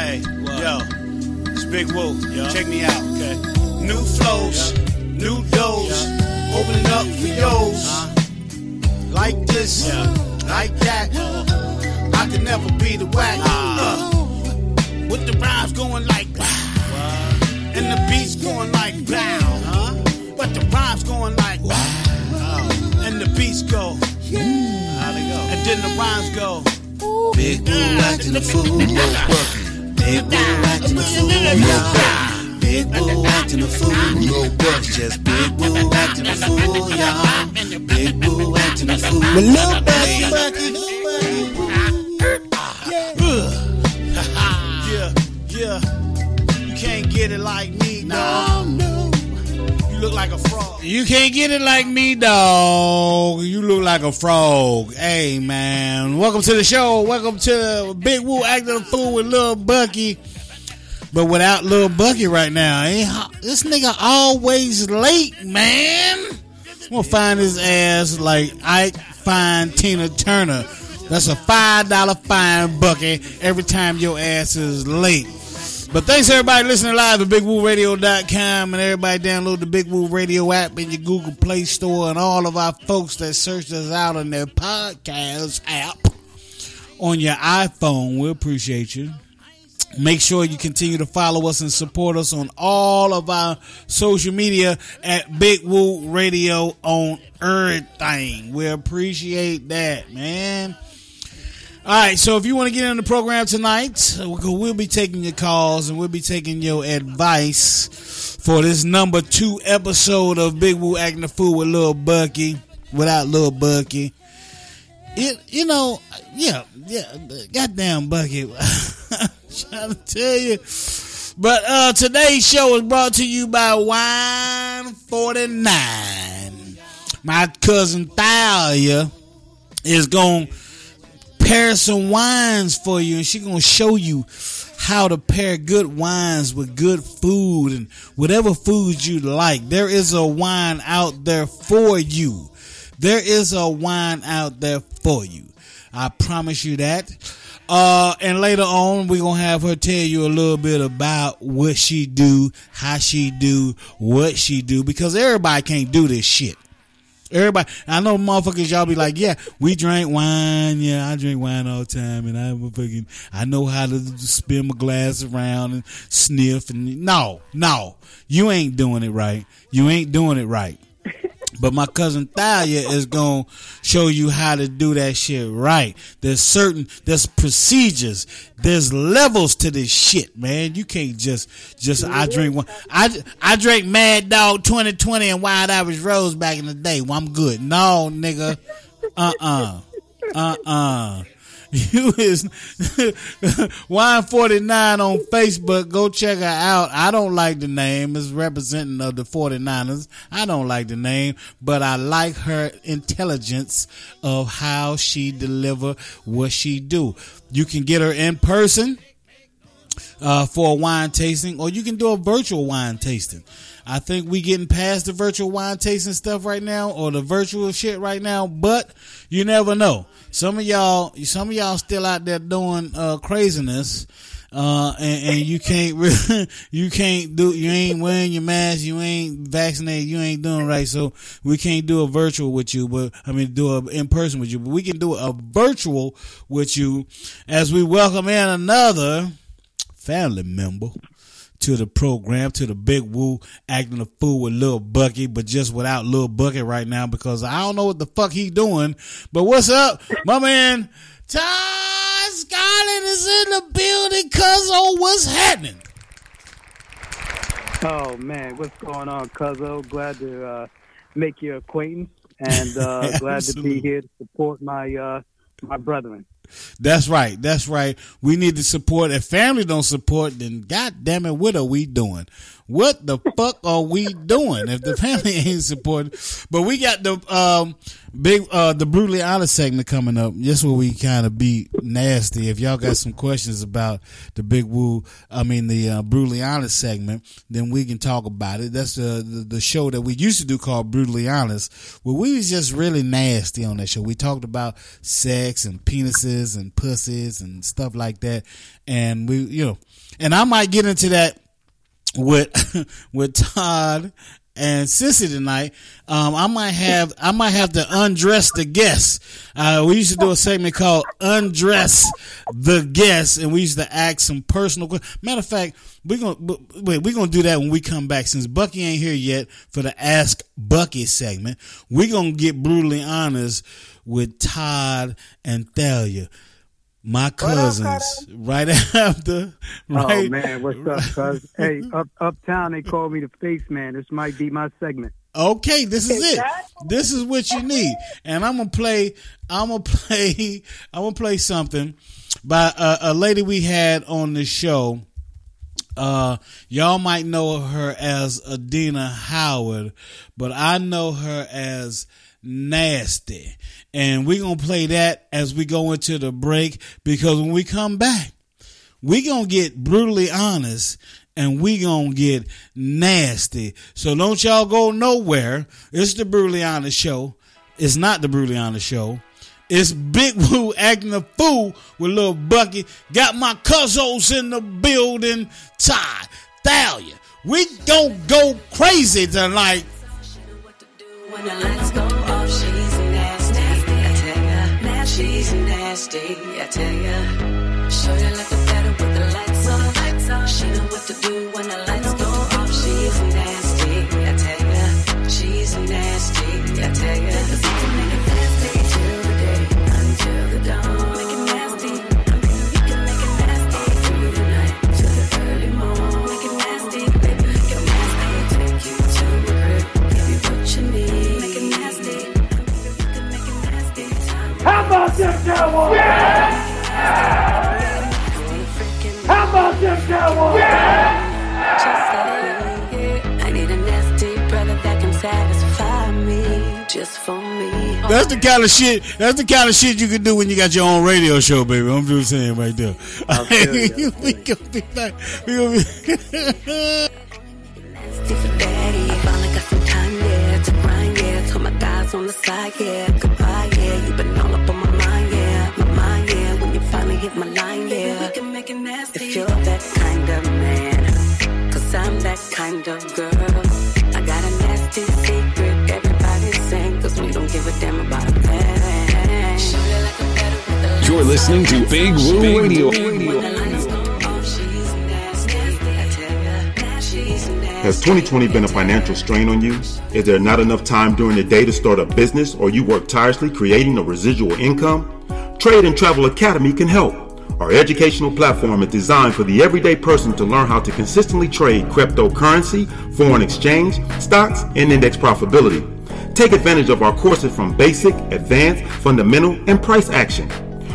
Hey, yo, it's Big Woo. Check me out. Okay. New flows, new doors, opening up for yours. Like this, yeah. like that. I can never be the whack. Uh, with the rhymes going like wow, and the beats going like wow, but the rhymes going like wow, and the beats go. How they go? And then the rhymes go. Big Woo acting a fool. Big acting a fool. Big acting a fool. Just Big acting a fool, y'all. Big acting a fool. But no bucket, bucket, Yeah, yeah. You can't get it like me, no. You look like a frog. You can't get it like me, dog. You look like a frog. Hey, man. Welcome to the show. Welcome to Big Woo acting a fool with Lil Bucky. But without Lil Bucky right now, eh? this nigga always late, man. I'm gonna find his ass like I find Tina Turner. That's a five dollar fine bucket every time your ass is late. But thanks everybody listening live at BigWooRadio.com and everybody download the Big Woo Radio app in your Google Play Store and all of our folks that searched us out on their podcast app on your iPhone. We appreciate you. Make sure you continue to follow us and support us on all of our social media at Big Woo Radio on everything. We appreciate that, man. All right, so if you want to get in the program tonight, we'll be taking your calls and we'll be taking your advice for this number two episode of Big Woo Acting the Fool with Lil Bucky, without Lil Bucky. It, you know, yeah, yeah, goddamn Bucky. trying to tell you. But uh, today's show is brought to you by Wine 49. My cousin Thalia is going to pair some wines for you, and she's to show you how to pair good wines with good food and whatever foods you like. There is a wine out there for you. There is a wine out there for you. I promise you that. Uh, and later on, we're gonna have her tell you a little bit about what she do, how she do, what she do, because everybody can't do this shit. Everybody, I know motherfuckers, y'all be like, yeah, we drink wine. Yeah, I drink wine all the time, and I fucking, I know how to spin my glass around and sniff. And no, no, you ain't doing it right. You ain't doing it right. But my cousin Thalia is to show you how to do that shit right. There's certain, there's procedures, there's levels to this shit, man. You can't just, just, I drink one, I, I drank Mad Dog 2020 and Wild Irish Rose back in the day. Well, I'm good. No, nigga. Uh-uh. Uh-uh. You is Wine forty nine on Facebook. Go check her out. I don't like the name. It's representing of the 49ers. I don't like the name, but I like her intelligence of how she deliver what she do. You can get her in person uh, for a wine tasting, or you can do a virtual wine tasting. I think we getting past the virtual wine tasting stuff right now, or the virtual shit right now. But you never know. Some of y'all, some of y'all still out there doing uh, craziness. Uh, and, and you can't really, you can't do, you ain't wearing your mask, you ain't vaccinated, you ain't doing right. So we can't do a virtual with you, but I mean, do a in person with you, but we can do a virtual with you as we welcome in another family member to the program, to the Big Woo, acting a fool with Lil Bucky, but just without Lil Bucky right now because I don't know what the fuck he doing. But what's up, my man? Ty Scarlett is in the building, cuzzo. What's happening? Oh man, what's going on, cuzzo? Glad to uh, make your acquaintance and uh, glad to be here to support my uh, my brethren. That's right. That's right. We need to support. If family don't support, then god damn it, what are we doing? What the fuck are we doing if the family ain't supporting? But we got the um big uh the brutally honest segment coming up. Just where we kind of be nasty. If y'all got some questions about the big woo, I mean the uh, brutally honest segment, then we can talk about it. That's the, the the show that we used to do called brutally honest, where we was just really nasty on that show. We talked about sex and penises and pussies and stuff like that. And we, you know, and I might get into that with with Todd and Sissy tonight. Um, I might have I might have to undress the guests. Uh, we used to do a segment called "Undress the Guests," and we used to ask some personal questions. Matter of fact, we're gonna wait. We're gonna do that when we come back. Since Bucky ain't here yet for the Ask Bucky segment, we're gonna get brutally honest with Todd and Thalia my cousins right after right Oh man, what's up, cuz? hey, up uptown they call me the face man. This might be my segment. okay this is it this is what you need and i'm gonna play i'm gonna play i'm gonna play something by a, a lady we had on the show uh y'all might know her as adina howard but i know her as nasty and we're gonna play that as we go into the break because when we come back we gonna get brutally honest and we gonna get nasty. So don't y'all go nowhere. It's the brutally honest show. It's not the brutally honest show. It's Big Woo acting a fool with little Bucky. Got my cousins in the building. Todd, Thalia. We gonna go crazy tonight. When the lights go off, she's nasty. I tell ya, she's nasty. I tell ya, show you like the better with the lights on. She know what to do when the lights go off. She's nasty. I tell ya, she's nasty. I tell ya, about them Cowboys? How about them Cowboys? I need a nasty brother that can satisfy me just for me. That's the kind of shit. That's the kind of shit you can do when you got your own radio show, baby. I'm just saying right there. feel you, I we gonna be back. We gonna be. Nasty for daddy. Finally got some time, yeah, to grind, yeah. Told my guys on the side, yeah. Goodbye, you finally hit my line, yeah. We can make it nasty. If you're that kind of man, cause I'm that kind of girl. I got a nasty secret. Everybody sing, cause we don't give a damn about a man. Show you like a better with the You're listening to Big Woo Radio. Has 2020 been a financial strain on you? Is there not enough time during the day to start a business or you work tirelessly creating a residual income? Trade and Travel Academy can help. Our educational platform is designed for the everyday person to learn how to consistently trade cryptocurrency, foreign exchange, stocks, and index profitability. Take advantage of our courses from basic, advanced, fundamental, and price action.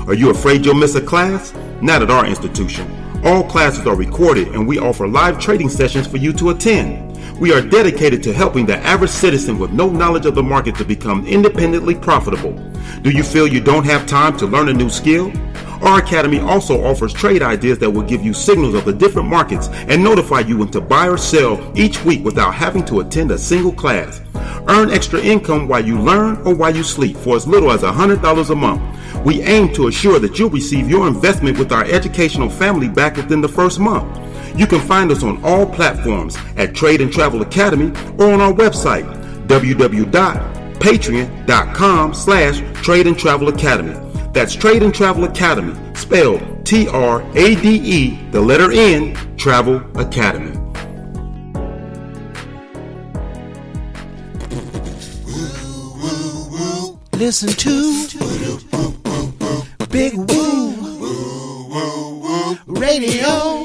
Are you afraid you'll miss a class? Not at our institution. All classes are recorded and we offer live trading sessions for you to attend. We are dedicated to helping the average citizen with no knowledge of the market to become independently profitable. Do you feel you don't have time to learn a new skill? Our academy also offers trade ideas that will give you signals of the different markets and notify you when to buy or sell each week without having to attend a single class. Earn extra income while you learn or while you sleep for as little as $100 a month. We aim to assure that you'll receive your investment with our educational family back within the first month. You can find us on all platforms at Trade and Travel Academy or on our website www.patreon.com slash Trade and Travel Academy. That's Trade and Travel Academy, spelled T-R-A-D-E, the letter N, Travel Academy. Listen to Big Woo Radio.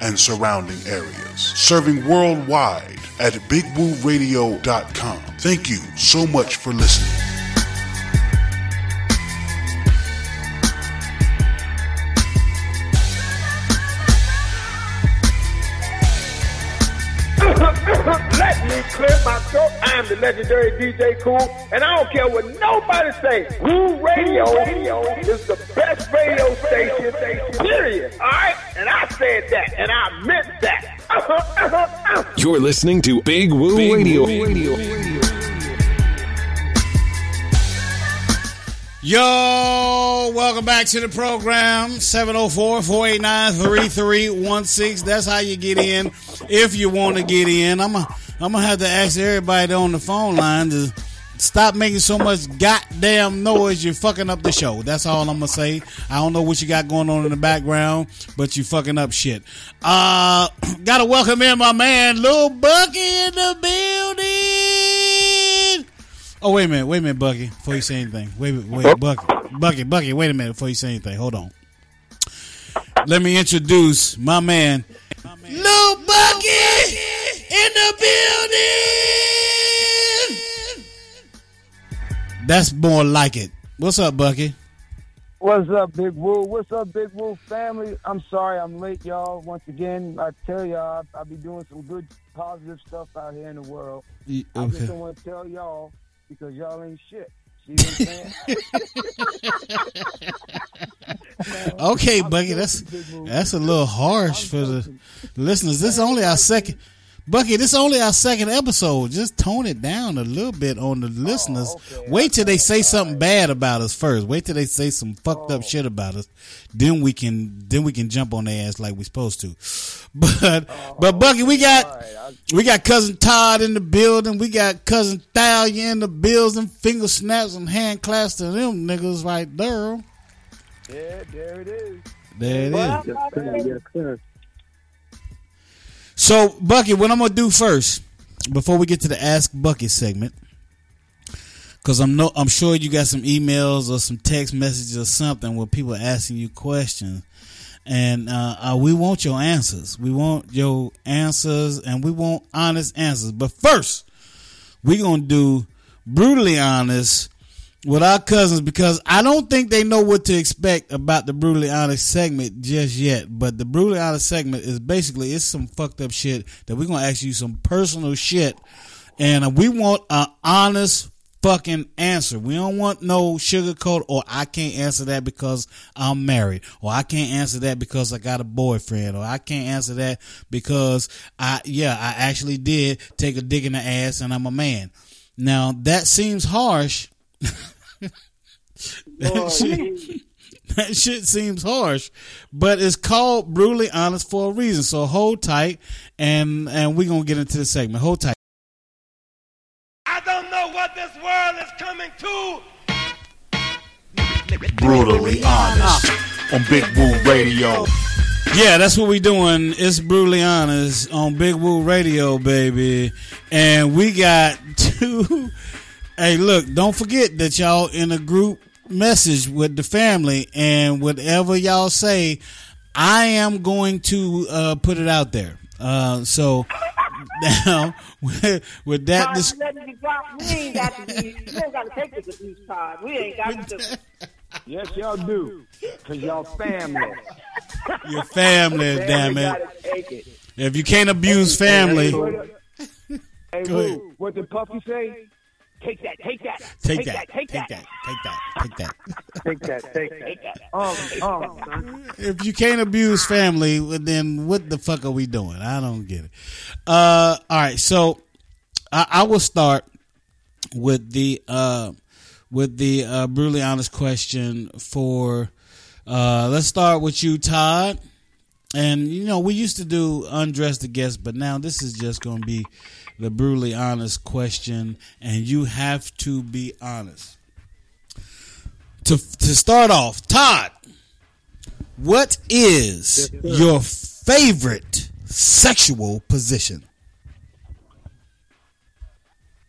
and surrounding areas, serving worldwide at bigwooradio.com. Thank you so much for listening. The legendary DJ Cool, and I don't care what nobody say. Woo Radio, is the best radio station, period. All right? And I said that, and I meant that. Uh-huh, uh-huh, uh. You're listening to Big Woo Radio. Yo, welcome back to the program. 704-489-3316. That's how you get in if you want to get in. I'm gonna I'm gonna have to ask everybody on the phone line to stop making so much goddamn noise. You're fucking up the show. That's all I'm gonna say. I don't know what you got going on in the background, but you fucking up shit. Uh gotta welcome in my man Lil Bucky in the building. Oh wait a minute, wait a minute, Bucky, before you say anything. Wait, wait, Bucky, Bucky, Bucky. Wait a minute before you say anything. Hold on. Let me introduce my man, Lil Bucky, in the building. That's more like it. What's up, Bucky? What's up, Big Woo? What's up, Big Woo family? I'm sorry I'm late, y'all. Once again, I tell y'all, I'll be doing some good, positive stuff out here in the world. Y- I just Okay. don't want to tell y'all because y'all ain't shit. See what I'm saying? Okay, Bucky, that's that's a little harsh for the listeners. This is only our second, Bucky. This is only our second episode. Just tone it down a little bit on the oh, listeners. Wait till they say something bad about us first. Wait till they say some fucked up oh. shit about us. Then we can then we can jump on their ass like we're supposed to. But but oh, Bucky, we got we got cousin Todd in the building. We got cousin Thalia in the building. Finger snaps and hand clasps to them niggas right there. yeah, there it is. There it is. Well, Yes, sir. Yes, sir. So, Bucket, what I'm gonna do first, before we get to the Ask Bucket segment, because I'm no, I'm sure you got some emails or some text messages or something where people are asking you questions, and uh, uh, we want your answers. We want your answers, and we want honest answers. But first, we're gonna do brutally honest with our cousins because I don't think they know what to expect about the brutally honest segment just yet. But the brutally honest segment is basically it's some fucked up shit that we're gonna ask you some personal shit, and we want an honest fucking answer. We don't want no sugarcoat or I can't answer that because I'm married or I can't answer that because I got a boyfriend or I can't answer that because I yeah I actually did take a dick in the ass and I'm a man. Now that seems harsh. That, shit, that shit seems harsh, but it's called brutally honest for a reason. So hold tight, and and we're gonna get into the segment. Hold tight. I don't know what this world is coming to. Brutally honest on Big Woo Radio. Yeah, that's what we're doing. It's brutally honest on Big Woo Radio, baby, and we got two. Hey, look! Don't forget that y'all in a group message with the family, and whatever y'all say, I am going to uh, put it out there. Uh, so now with, with that, Todd, dis- you letting me drop. We ain't got to be. You don't got to take this abuse, Todd. We ain't got to. Yes, y'all do. Because y'all family. your family, damn it! take it. If you can't abuse family, Hey, Go ahead. Woo, what did Puffy say? Take that, take that, take that, take take that, take that, take that. Take that. Take that. Um, um, if you can't abuse family, then what the fuck are we doing? I don't get it. Uh, all right, so I, I will start with the uh, with the uh, brutally honest question for. Uh, let's start with you, Todd. And you know we used to do undress the guest, but now this is just going to be the brutally honest question, and you have to be honest. To to start off, Todd, what is your favorite sexual position?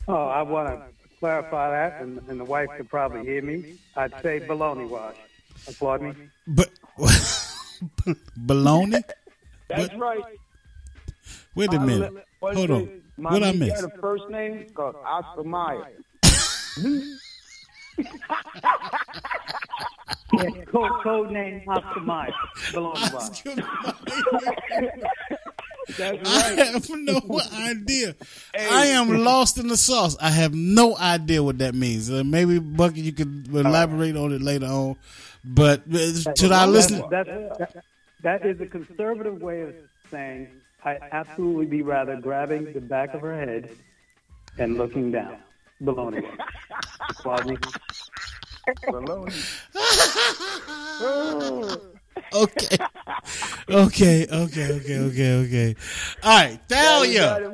Oh, I want to clarify that, and, and the wife could probably hear me. I'd say baloney wash. Applaud me. But baloney? that's right. Wait a minute. Hold on. My What I niece miss? got a first name It's called Oscar Mayer. Yeah, code, code name Oscar Mayer. Baloney wash. That's I have no idea. I am lost in the sauce. I have no idea what that means. Uh, maybe Bucky, you could elaborate on it later on. But uh, to our listeners, That's, that, that is a conservative way of saying I absolutely be rather grabbing the back of her head and looking down. Baloney. Quasi. okay, okay, okay, okay, okay, okay. All right, Thalia.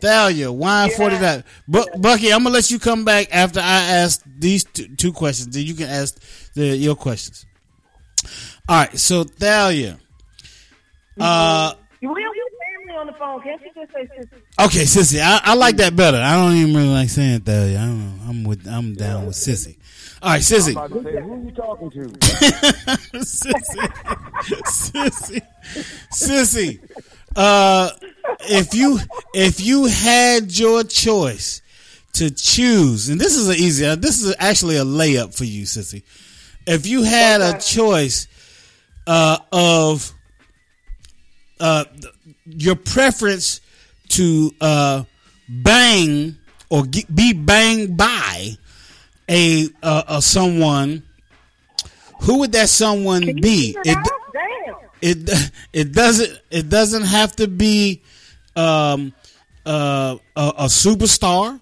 Thalia, wine forty nine. Bu- Bucky, I'm gonna let you come back after I ask these two, two questions. Then you can ask the your questions. All right, so Thalia. Uh, You will your family on the phone. Can't you just say sister? okay, Sissy, I, I like that better. I don't even really like saying Thalia. I don't know. I'm with. I'm down with Sissy. All right, Sissy. I'm about to say, who you talking to? Sissy, Sissy, Sissy. Uh, if you if you had your choice to choose, and this is an easy, uh, this is actually a layup for you, Sissy. If you had a choice uh, of uh, th- your preference to uh, bang or get, be banged by a, uh, a someone, who would that someone be? It, it it doesn't it doesn't have to be um, uh, a, a superstar.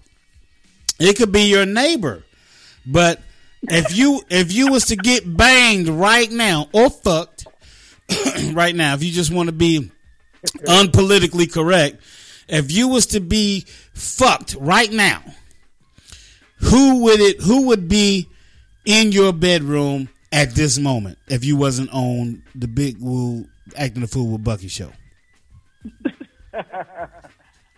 It could be your neighbor, but if you if you was to get banged right now or fucked right now, if you just want to be unpolitically correct, if you was to be fucked right now, who would it? Who would be in your bedroom at this moment if you wasn't on the Big Woo acting the fool with Bucky show?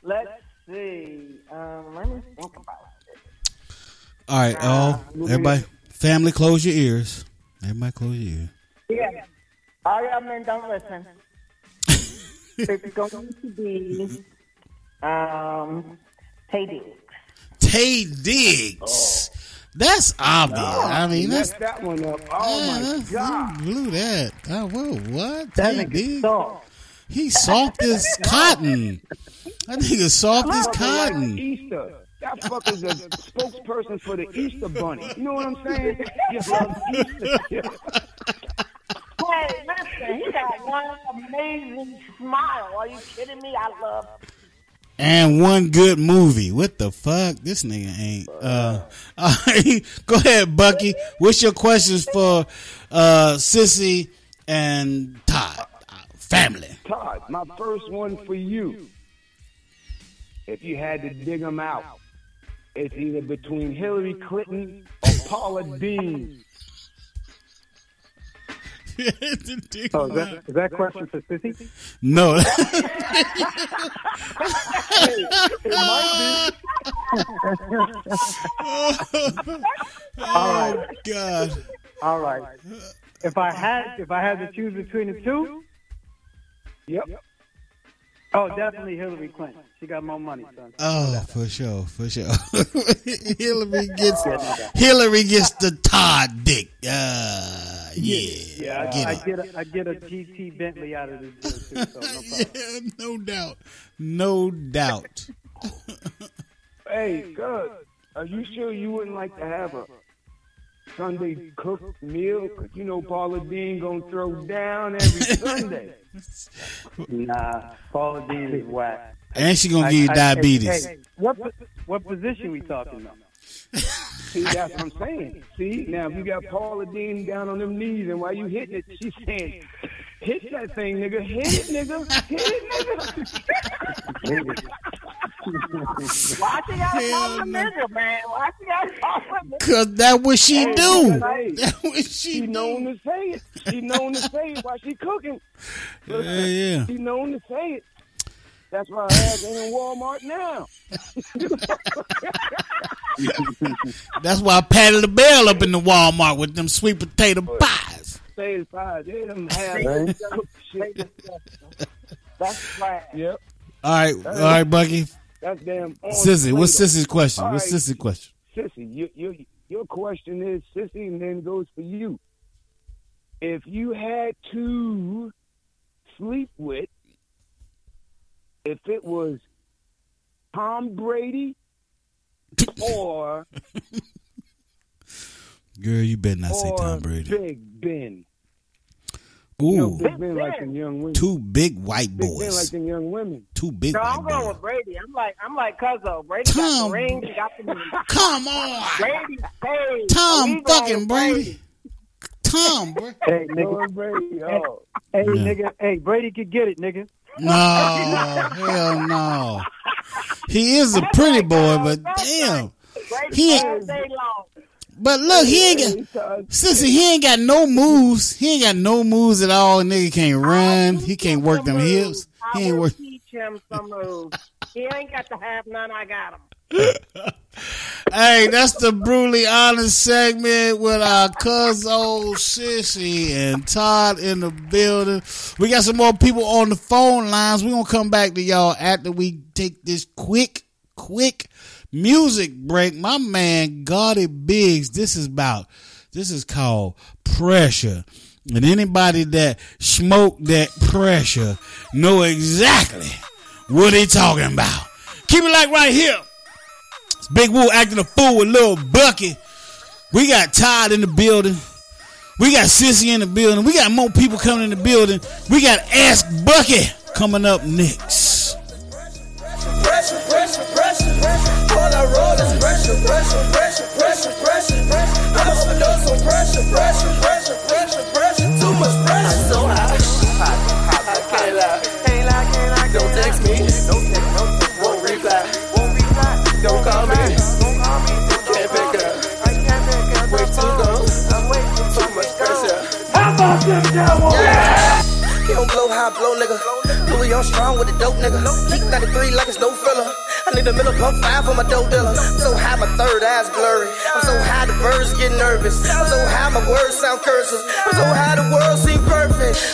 Let's see. Um, let me think about it. All right, all everybody, family, close your ears. Everybody, close your ears. Yeah. All y'all men don't listen. It's going to be um, Taye Diggs. Taye Diggs. That's obvious. I mean, that's that one up. Oh my that's- god. you blew that. Oh, whoa, what? That Taye nigga Diggs? soft. He soft as cotton. That nigga soft as like cotton. Easter. That fucker's a spokesperson for the Easter bunny. You know what I'm saying? You love Easter. Hey, listen, he got one amazing smile. Are you kidding me? I love And one good movie. What the fuck? This nigga ain't. Uh, all right, go ahead, Bucky. What's your questions for uh, Sissy and Todd? Uh, family. Todd, my first one for you. If you had to dig them out, it's either between Hillary Clinton or Paula Deen. Oh, is that, is that question for Sissy? No. oh God. All right. If I had if I had to choose between the two, Yep. oh, definitely Hillary Clinton. She got more money, son. Oh, for sure, for sure. Hillary gets Hillary gets the Todd dick. Uh, yeah, Yeah, I, get I it. get a, I get a GT Bentley out of this too. So no. Yeah, no doubt, no doubt. Hey, good. Are you sure you wouldn't like to have a Sunday cooked meal? 'Cause you know Paula Deen gonna throw down every Sunday. Nah, Paula Deen is whack. And she gonna I- give you I- diabetes. Hey, hey, what what position we talking about? See, that's what I'm saying. See, now if you got Paula Deen down on them knees, and while you hitting it, she's saying, "Hit that thing, nigga! Hit it, nigga! Hit it, nigga!" Why she got to call the nigga, man? Why she got to call him nigga? Cause that what she Hey, do. hey, That what she she known to say it. She known to say it while she cooking. Yeah, yeah. She known to say it. That's why I have in Walmart now. That's why I patted the bell up in the Walmart with them sweet potato pies. Say it five. They them have shit. That's right. Yep. All right, all right, Bucky. That's damn. Sissy, what's Sissy's question? All What's right, Sissy's question? Sissy, your, your, your question is, Sissy, and then goes for you. If you had to sleep with was Tom Brady or Girl, you better not say Tom Brady. Big Ben. You know, Ooh, Big Ben like them young women. two big white Big Ben like boys. them young women. Two big No, white I'm going boys. with Brady. I'm like I'm like Cuzzo. Brady got the ring. He got the Come on, Brady. Hey, Tom we fucking with Brady. Tom, bro. Hey, nigga. Brady. Oh. Hey, Yeah. nigga. Hey, Brady could get it, nigga. No, hell no. He is a pretty boy, but damn. He ain't- But look, he ain't got. Sissy, he ain't got no moves. He ain't got no moves at all. Nigga can't run. He can't work them hips. He ain't work. teach him some moves. he ain't got to have none. I got him. Hey, that's the brutally honest segment with our cuz old sissy and Todd in the building. We got some more people on the phone lines. We're gonna come back to y'all after we take this quick, quick music break. My man Gotti Biggs, this is about this is called pressure. And anybody that smoke that pressure know exactly what he talking about. Keep it like right here. It's Big Woo acting a fool with Lil Bucky. We got Todd in the building. We got Sissy in the building. We got more people coming in the building. We got Ask Bucky coming up next. Don't text me. Don't text, don't He don't blow I blow, nigga. Louis on strong with the dope, nigga. Keep 93 like it's no filler. I need a middle pump five for my dope dealer. I'm so high, my third eye's blurry. I'm so high, the birds get nervous. I'm so high, my words sound cursive. I'm so high, the world seem perfect.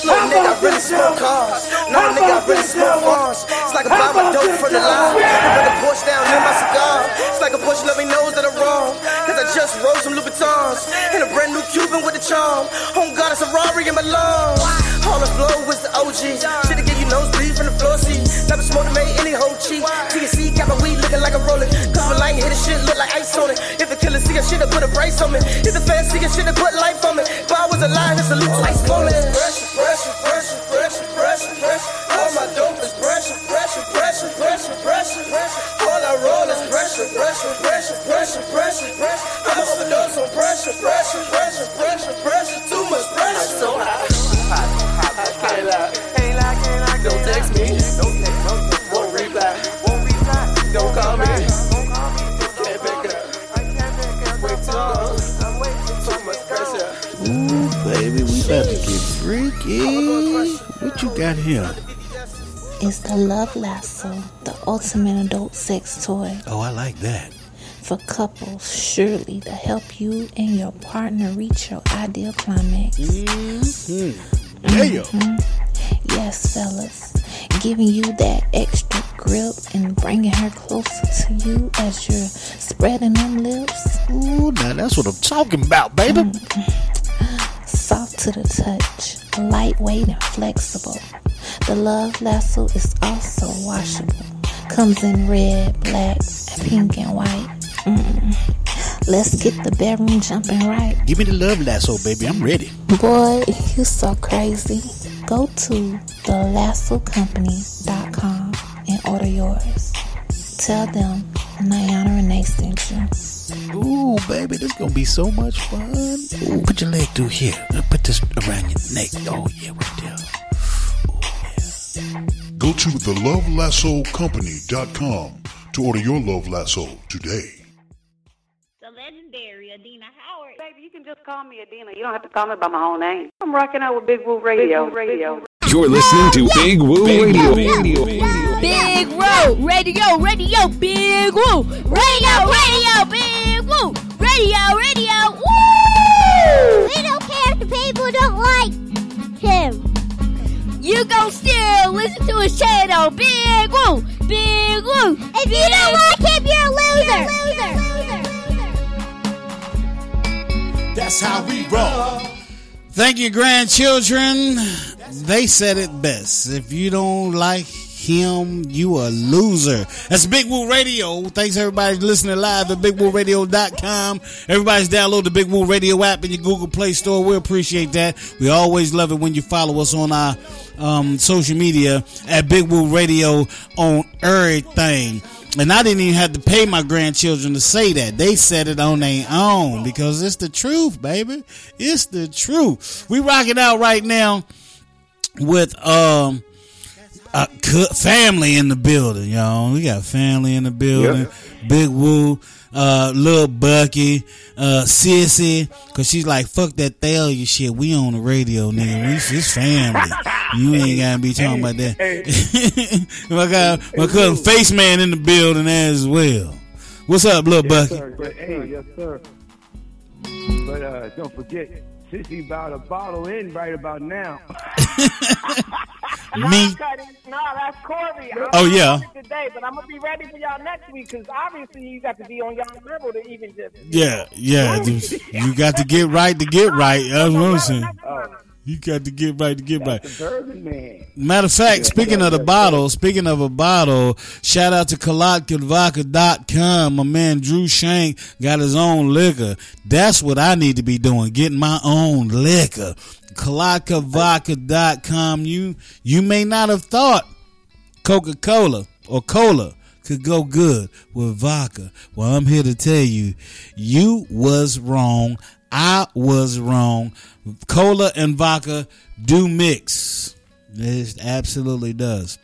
No, nigga, I really smoke cars. No, nigga, I really smoke bars. It's like I buy my dope from the line. I bring a Porsche down in my cigar. It's like a Porsche me knows that I'm wrong. Cause I just rode some Louboutins. And a brand new Cuban with a charm. Oh God, it's a Rari in my lungs. All the flow was the OG. Should've give you nosebleed from the floor seat. Never smoked to make any whole cheap. TNC got my weed looking like a rolling. My line hit a shit look like ice on it. If the killer see a shit, put a brace on me. If the fans see a shit, put life on me. If I was alive, it's a loot like swollen. Pressure, pressure, pressure, pressure, pressure, pressure. Got here? It's the Love Lasso, the ultimate adult sex toy Oh, I like that. for couples, surely to help you and your partner reach your ideal climax. Mm-hmm. Mhm. Yes, fellas, giving you that extra grip and bringing her closer to you as you're spreading them lips. Ooh, now that's what I'm talking about, baby. Soft to the touch, lightweight and flexible. The Love Lasso is also washable. Comes in red, black, pink, and white. Mm. Let's get the bedroom jumping right. Give me the love lasso, baby. I'm ready. Boy, you so crazy. Go to thelassocompany.com and order yours. Tell them Niana Renee sent you. Ooh, baby, this gonna be so much fun. Ooh, put your leg through here. Put this around your neck. Oh yeah, right there. Go to thelovelassocompany.com to order your love lasso today. The legendary Adina Howard. Baby, you can just call me Adina. You don't have to call me by my whole name. I'm rocking out with Big Woo Radio. Radio. You're listening to Big Woo Radio. Big Woo Radio, Radio, Big Woo Radio, Radio, Big Woo Radio, Radio, Woo! We don't care if the people don't like him. You gon' still listen to his channel, Big Woo, Big Woo. If you don't like him, you're a loser. Loser! Loser! Loser! That's how we roll. Thank you, grandchildren. They said it best. If you don't like him, you a loser. That's Big Woo Radio. Thanks everybody listening live at BigWooRadio.com. Everybody's download the Big Woo Radio app in your Google Play Store. We appreciate that. We always love it when you follow us on our um, social media at Big Woo Radio on everything. And I didn't even have to pay my grandchildren to say that. They said it on their own because it's the truth, baby. It's the truth. We rocking out right now with um co- family in the building, y'all. We got family in the building. Big Woo, uh, Lil Bucky, uh, Sissy, cause she's like, fuck that failure shit. We on the radio, nigga. We it's family. You ain't gotta be talking about that. my God, my cousin Face Man in the building as well. What's up, Lil Yes, Bucky? sir. But, hey, yes, sir. But uh, don't forget, Sissy about a bottle in right about now. Me. No, that's Corey. I'm Oh, yeah. Today, but I'm gonna be ready for y'all next week because obviously you got to be on y'all level to even just. Yeah, yeah. You got to get right to get right. That's what I'm saying. Oh. You got to get right to get right. Bourbon man. Matter of fact, speaking of the bottle, speaking of a bottle, shout out to KaladkaVodka.com. My man Drew Shank got his own liquor. That's what I need to be doing, getting my own liquor. KaladkaVodka.com. You you may not have thought Coca-Cola or cola could go good with vodka. Well, I'm here to tell you, you was wrong. I was wrong. Cola and vodka do mix. It absolutely does.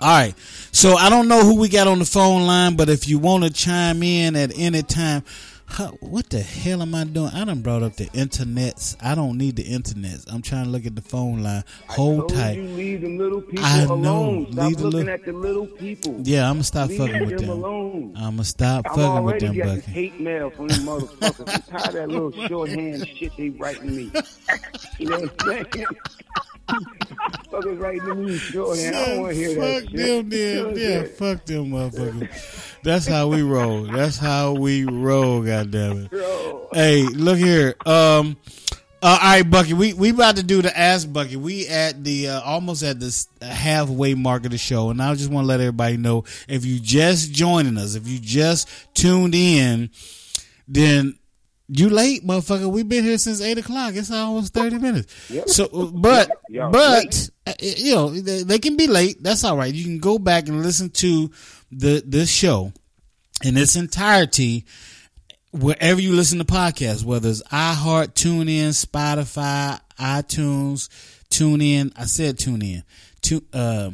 All right. So I don't know who we got on the phone line, but if you want to chime in at any time, huh, what the hell am I doing? I done brought up the internets. I don't need the internets. I'm trying to look at the phone line. Hold tight. you leave the little people I know. alone. Stop Leave looking little- at the little people. Yeah, I'm gonna stop Leave fucking with them alone. I'm gonna stop I'm fucking with already them, getting Bucky. hate mail from them motherfuckers. I'm tired of that little shorthand shit they writing me. You know what I'm saying? Fuckers writing me shorthand. I don't want to hear that Fuck shit. them, then. Yeah, fuck them motherfuckers. That's how we roll. That's how we roll. Goddamn it. Hey, look here. Um. Uh, all right, Bucky. We we about to do the ass Bucky. We at the uh, almost at the halfway mark of the show, and I just want to let everybody know if you just joining us, if you just tuned in, then you late, motherfucker. We've been here since eight o'clock. It's almost thirty minutes. Yep. So, uh, but but uh, you know they, they can be late. That's all right. You can go back and listen to the this show in its entirety wherever you listen to podcasts, whether it's iHeart, TuneIn, Spotify, iTunes, TuneIn. I said TuneIn. Tu- uh,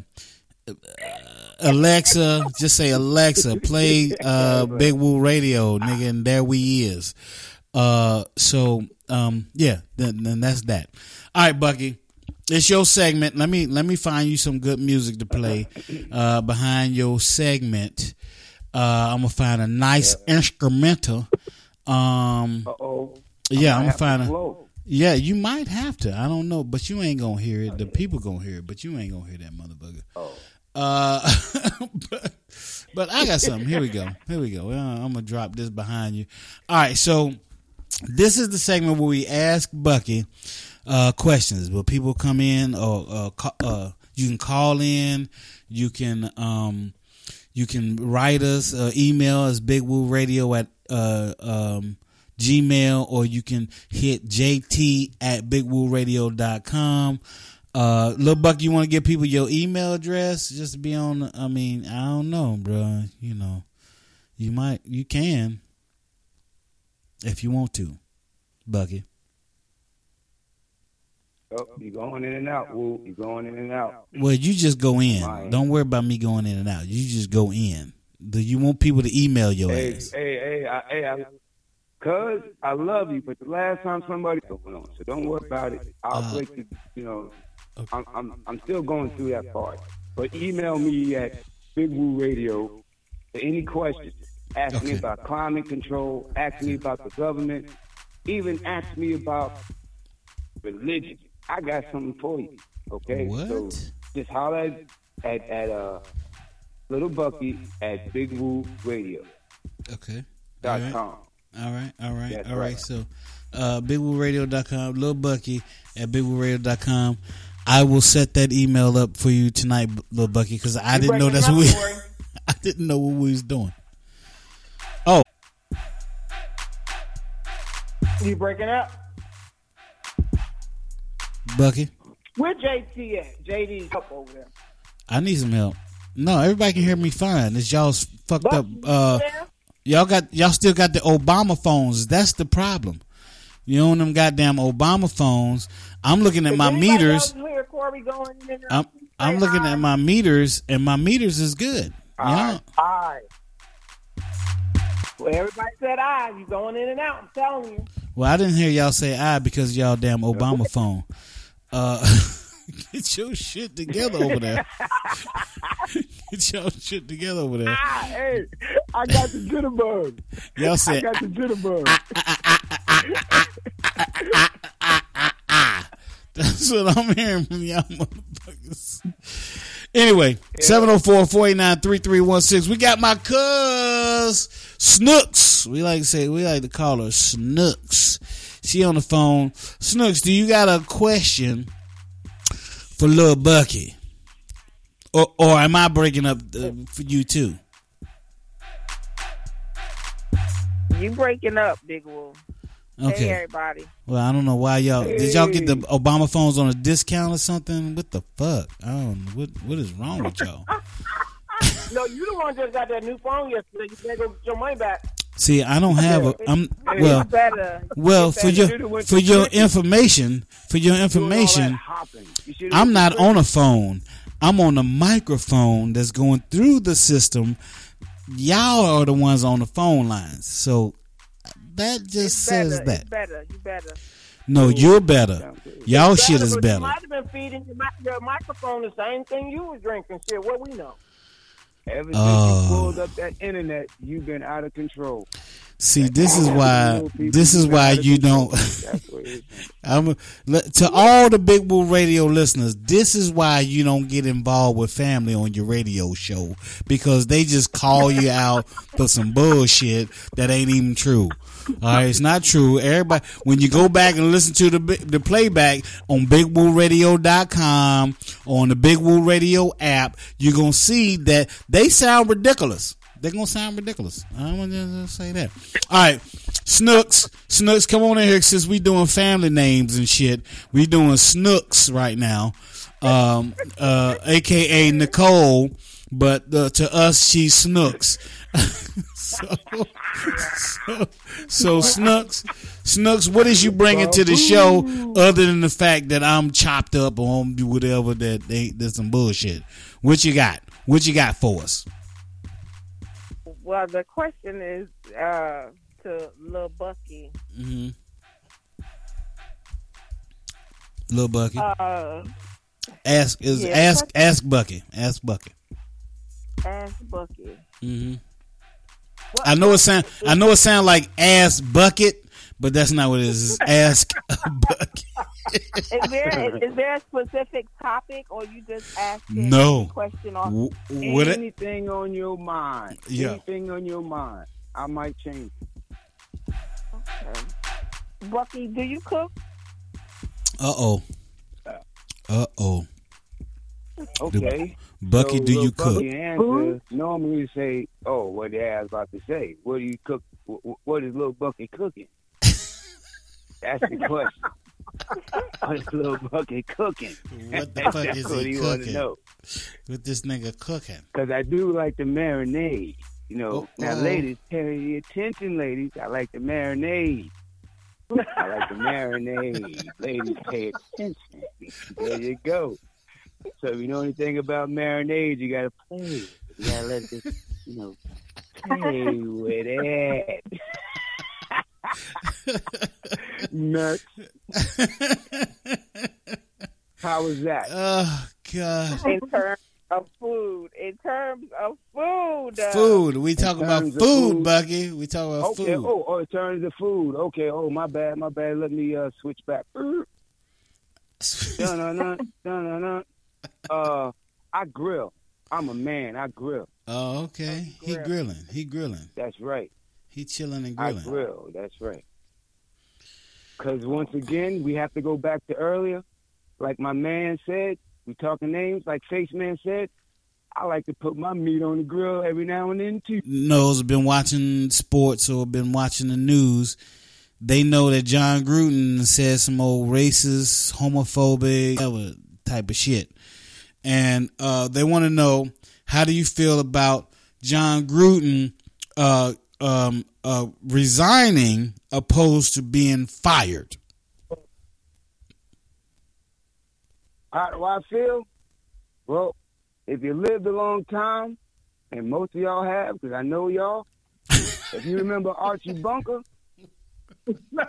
Alexa, just say Alexa, play uh, Big Woo Radio, nigga, and there we is. Uh, so um, yeah, then, then that's that. All right, Bucky, it's your segment. Let me let me find you some good music to play uh, behind your segment. Uh, I'm gonna find a nice instrumental. Um, Uh-oh. yeah, I'm gonna find a. Yeah, you might have to. I don't know, but you ain't gonna hear it. The people gonna hear it, but you ain't gonna hear that motherfucker. Oh. Uh, but, but I got something. Here we go. Here we go. Uh, I'm gonna drop this behind you. All right, so this is the segment where we ask Bucky uh, questions. Will people come in or uh, uh, you can call in? You can um, you can write us uh, email us bigwooradio at uh, um, gmail or you can hit jt at bigwooradio.com uh little buck you want to give people your email address just to be on i mean i don't know bro you know you might you can if you want to bucky Oh, you going in and out, Woo. You going in and out. well you just go in don't worry about me going in and out you just go in do you want people to email your Hey, ass hey, hey, I, hey, I, cuz I love you, but the last time somebody going on, so don't worry about it. I'll Uh, break the, you know, I'm, I'm, I'm still going through that part. But email me at Big Woo Radio for any questions. Ask me about climate control. Ask me about the government. Even ask me about religion. I got something for you. Okay. What? So just holler at at, at uh Little Bucky at Big Woo Radio okay dot All right. com. All right, all right, That's all right. right. So, uh, BigWooRadio.com, Lil Bucky at BigWooRadio.com. I will set that email up for you tonight, little Bucky, because I You didn't know that's what we. I didn't know what we was doing. You breaking up? Bucky, Where JT at? JD's up over there. I need some help. No, everybody can hear me fine. It's y'all's fucked up. Bucky, you Uh, y'all got y'all still got the Obama phones. That's the problem. You own them goddamn Obama phones. I'm looking at Is my meters. hear Corey going in I'm? I'm looking at my meters, and my meters is good. Yeah. All right. Well, everybody said I. You going in and out. I'm telling you. Well, I didn't hear y'all say I because y'all damn Obama phone. Uh, get your shit together over there. get your shit together over there. Ah, hey, I got the jitterbug. Y'all I said got the jitterbug. That's what I'm hearing from y'all motherfuckers. Anyway, 704-489-3316. We got my cuz Snooks. We like to say we like to call her Snooks. She on the phone. Snooks, do you got a question for Lil Bucky? Or or am I breaking up uh, for you too? You breaking up, Big Wolf. Okay. Hey, everybody. Well, I don't know why y'all did y'all get the Obama phones on a discount or something? What the fuck? I don't know. What what is wrong with y'all? No, you the one just got that new phone yesterday. You better go get your money back. See, I don't have a I'm well better. well for your for your information for your information I'm not on a phone. I'm on a microphone that's going through the system. Y'all are the ones on the phone lines. So that just says that. Better. You better. No, you're better. Y'all shit is better. You might have been feeding your, microphone the same thing you were drinking. Shit, what we know. Ever since Oh. you pulled uh. up that internet, you've been out of control. See, this is why this is why you don't. I'm to all the Big Woo Radio listeners. This is why you don't get involved with family on your radio show because they just call you out for some bullshit that ain't even true. All right, it's not true. Everybody, when you go back and listen to the the playback on BigWooRadio.com or on the Big Woo Radio app, you're gonna see that they sound ridiculous. They're gonna sound ridiculous. I'm gonna say that. All right, Snooks, Snooks, come on in here since we doing family names and shit. We doing Snooks right now, um, uh, aka Nicole, but uh, to us she's Snooks. so, so, so Snooks, Snooks, what is you bringing to the show other than the fact that I'm chopped up on whatever that they that's some bullshit? What you got? What you got for us? Well, the question is uh, to Lil Bucky. Mm-hmm. Little Bucky. Uh, ask is yeah, ask question- ask Bucky. Ask Bucky. ask Bucky. hmm I know it sound I know it sound like ass bucket, but that's not what it is. It's ask Bucky. Is there is there a specific topic, or you just asking No. a question off? W- what it- Anything on your mind. Yeah. Anything on your mind. I might change. Okay. Bucky, do you cook? Uh oh. Uh oh. Okay. Bucky, So, do little you cook? Bucky answer, normally you say, "Oh, what the I was about to say? What do you cook? wh- wh- What is little Bucky cooking?" That's the question. what is little Bucky cooking? What the fuck is what he you cooking? know. What this nigga cooking? Because I do like the marinade. You know, Oh, now, oh. ladies, pay attention, ladies. I like the marinade. I like the marinade. ladies, pay attention. There you go. So if you know anything about marinade, you gotta play. You gotta let this, you know, play with it. Nuts. How was that? Oh God. In terms of food, in terms of food, uh, Food. We talk about food, food- Bucky. We talk about Okay. food. Oh, oh, in terms of food. Okay. Oh, my bad. My bad. Let me uh switch back. no, no, no, no, no, no. Uh, I grill. I'm a man. I grill. Oh, okay. He grilling. He grilling. That's right. He chilling and grilling. I grilling. grill. That's right. Because once again, we have to go back to earlier. like my man said, we talking names, like Face Man said, I like to put my meat on the grill every now and then too. knows been watching sports or been watching the news, they know that Jon Gruden said some old racist, homophobic, type of shit, and uh, they want to know how do you feel about Jon Gruden uh, um, uh, resigning opposed to being fired? How do I feel? Well, if you lived a long time, and most of y'all have, because I know y'all, if you remember Archie Bunker,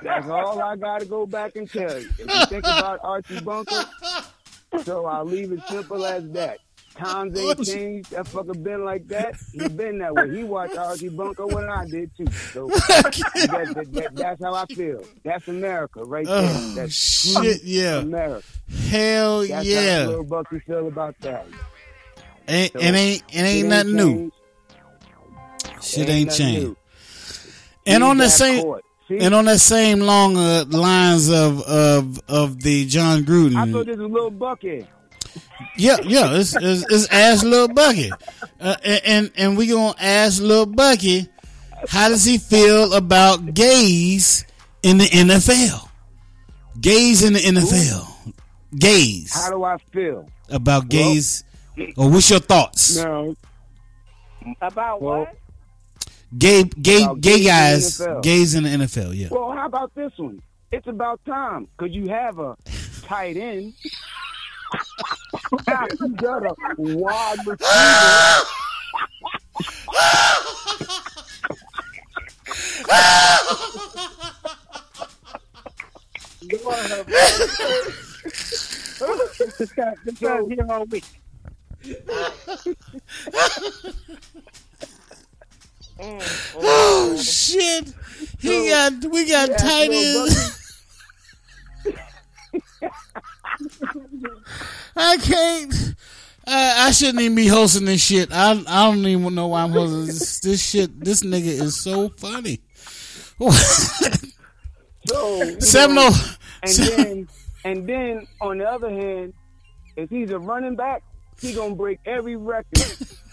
that's all I got to go back and tell you. If you think about Archie Bunker, so I'll leave it simple as that. Times ain't changed. That fucker been like that. He been that way. He watched Archie Bunker when I did too. So that, that, that, that's how I feel. That's America right there. Oh, that's shit, yeah. America. Hell That's yeah. how little Bucky feel about that. Ain't, So, it ain't it ain't nothing new. Shit ain't nothing changed. And on that same court. And on that same long uh, lines of of of the Jon Gruden. I thought this was little Bucky. Yeah, yeah, it's it's, it's ask Lil Bucky, uh, and and- and we gonna ask Lil Bucky, how does he feel about gays in the NFL? Gays in the NFL, gays How do I feel? about gays, or what's your thoughts? No. About Well, what? Gay, gay, About gay gays in guys, gays in the NFL. Yeah. Well, how about this one? It's about time because you have a tight end. You got a wide receiver. This guy, this guy's here all week. Mm, oh shit! He got we got Yeah, tight ends. I can't. I, I shouldn't even be hosting this shit. I I don't even know why I'm hosting this. This shit. This nigga is so funny. So you oh. and then and then on the other hand, if he's a running back, he gonna break every record.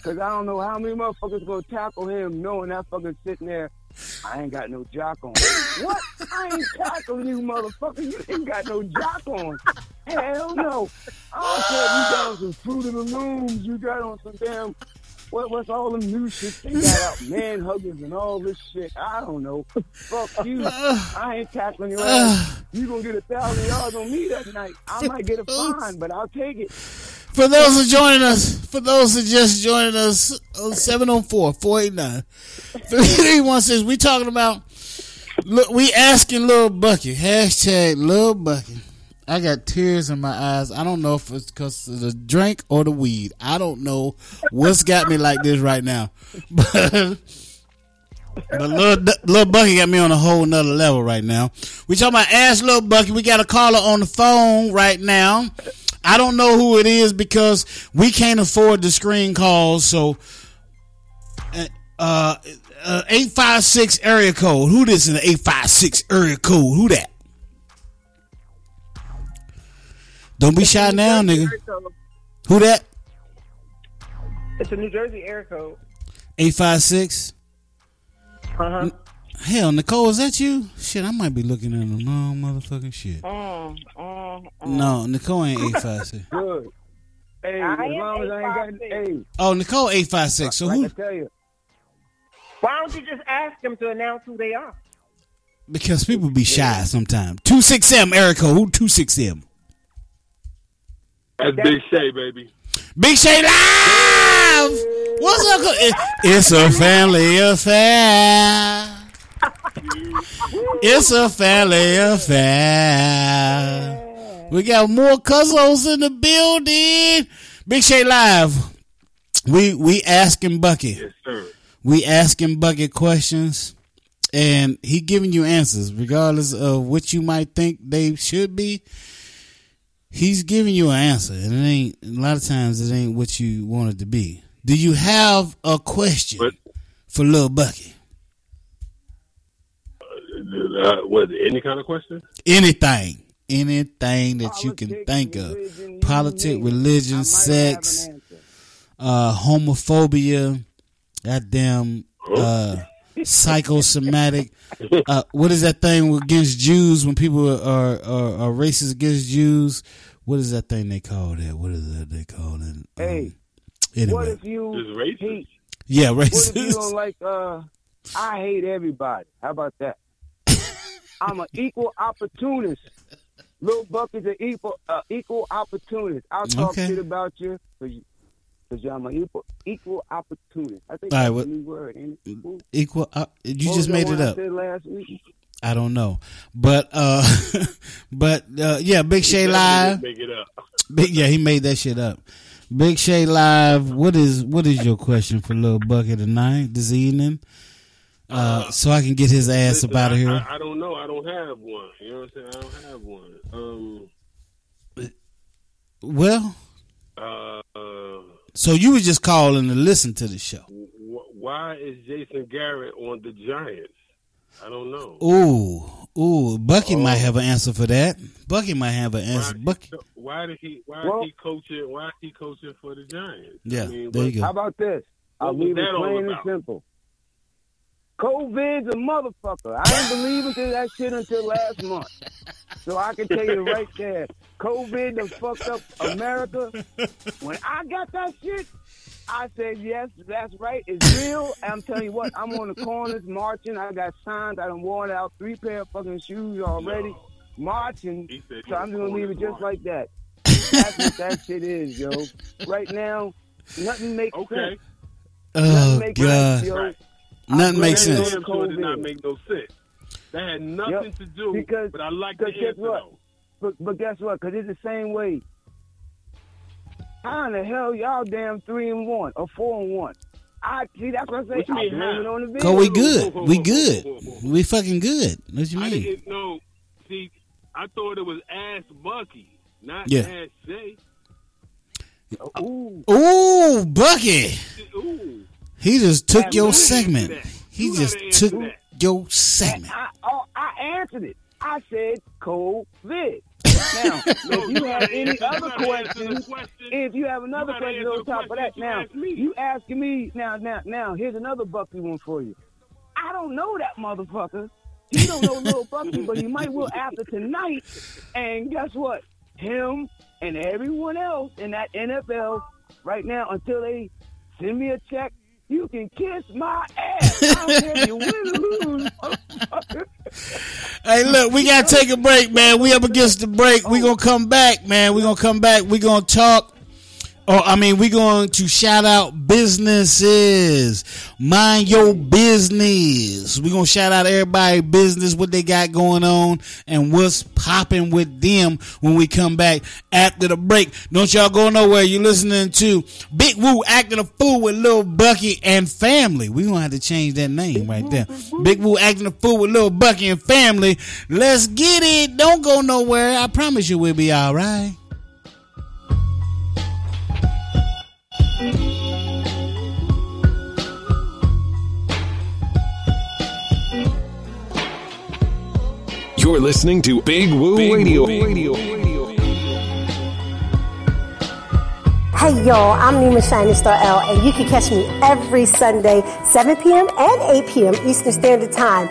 Cause I don't know how many motherfuckers gonna tackle him knowing that fucker's sitting there. I ain't got no jock on. what? I ain't tackling you, motherfucker. You ain't got no jock on. Hell no. I don't care if you got on some Fruit of the Looms. You got on some damn. What, what's all the new shit they got out? Man huggers and all this shit. I don't know. Fuck you. I ain't tackling you. You gonna get a thousand yards on me that night. I might get a fine, but I'll take it. For those who joining us, for those who just joining us, uh, 704 489 3316, we talking about, look, we asking Lil Bucky, hashtag Lil Bucky. I got tears in my eyes. I don't know if it's because of the drink or the weed. I don't know what's got me like this right now. But, but Lil, Lil Bucky got me on a whole nother level right now. We talking about Ask Lil Bucky. We got a caller on the phone right now. I don't know who it is because we can't afford the screen calls. So, uh, uh, eight five six area code. Who this in the eight five six area code? Who that? Don't be shy now, nigga. Who that? It's a New Jersey area code. Eight five six. Uh huh. Hell, Nicole, is that you? Shit, I might be looking at the wrong motherfucking shit. Mm, mm, mm. No, Nicole ain't eight five six. Good. Hey, I as am long as I ain't got, hey, Oh, Nicole eight five six. So like who? I tell you, Why don't you just ask them to announce who they are? Because people be shy sometimes. Two six M Erica. Who two six M? That's Big Shay, baby. Big Shay live. What's up? It's a family affair. It's a family affair. We got more cousins in the building. Big Shay live. We we asking Bucky. Yes, sir. We asking Bucky questions, and he giving you answers, regardless of what you might think they should be. He's giving you an answer, and it ain't. A lot of times, it ain't what you want it to be. Do you have a question for Lil Bucky? Uh, what, any kind of question? Anything, anything that you can think of. Politics, religion, sex, uh, homophobia, goddamn, uh, psychosomatic. Uh, what is that thing against Jews when people are, are, are racist against Jews? What is that thing they call that? What is that they call it? Um, Hey, anyway. what if you hate? Yeah, racist. What if you racist. don't like? Uh, I hate everybody. How about that? I'm an equal opportunist. Little Bucky's an equal uh, equal opportunist. I'll talk Okay. shit about you because you, I'm an equal equal opportunist. I think All right, that's what- a new word. Ain't it? Ooh. Equal. Uh, you What just made one it I up. said last week? I don't know, but uh, but uh, yeah, Big Shay live. Make it up. Big, yeah, he made that shit up. Big Shay live. What is what is your question for Little Bucket tonight, this evening? Uh, so I can get his ass Listen, up out of here. I, I don't know. I don't have one. You know what I'm saying? I don't have one. Um. well, Uh. uh, so you were just calling to listen to the show. wh- why is Jason Garrett on the Giants? I don't know. Ooh, ooh, Bucky might have an answer for that. Bucky might have an answer. Bucky, Why did he? Why Well- is he coaching? Why is he coaching for the Giants? Yeah, I mean, there what- you go. How about this? I'll leave it plain and simple. COVID's a motherfucker. I didn't believe into that shit until last month. So I can tell you right there, COVID done fucked up America. When I got that shit, I said, yes, that's right. It's real. I'm telling you what, I'm on the corners marching. I got signs. I done worn out three pair of fucking shoes already. Marching. So I'm just going to leave it corners just like that. That's what that shit is, yo. Right now, nothing makes Okay. sense. oh Nothing makes god, sense, yo. Nothing makes sense. damn sure did not make no sense. That had nothing Yep. to do. Because- but I like the because answer what? though. But, but guess what? Because it's the same way. How in the hell y'all damn three and one or four and one? I see. That's what I say. What you I mean, blame how? it on the video. Cause we good, we good, we fucking good. What you mean? I mean? didn't know. See, I thought it was Ass Bucky, not Yeah. Ass Shay. Ooh, Ooh, Bucky, Ooh. He just took That your segment. He You just took that. your segment. I, oh, I answered it. I said COVID. Now, if you have any other questions, if you have another gotta question answer on top of that, now you asked you asking me now, now, now. Here's another Bucky one for you. I don't know that motherfucker. He don't know little Bucky, but he might will after tonight. And guess what? Him and everyone else in that NFL right now, until they send me a check, you can kiss my ass. I don't care if you win or lose. Hey, look, we gotta take a break, man. We up against the break. We oh. gonna come back, man. We gonna come back. We gonna talk. Or I mean, we going to shout out businesses. Mind your business. We gonna shout out everybody business, what they got going on, and what's popping with them when we come back after the break. Don't y'all go nowhere. You listening to Big Woo acting a fool with Lil Bucky and family. We gonna have to change that name right there. Big Woo acting a fool with Lil Bucky and family. Let's get it. Don't go nowhere. I promise you we'll be all right. You're listening to Big Woo Radio. Hey y'all, I'm Nima Shining Star L, and you can catch me every Sunday, 7 p.m. and 8 p.m. Eastern Standard Time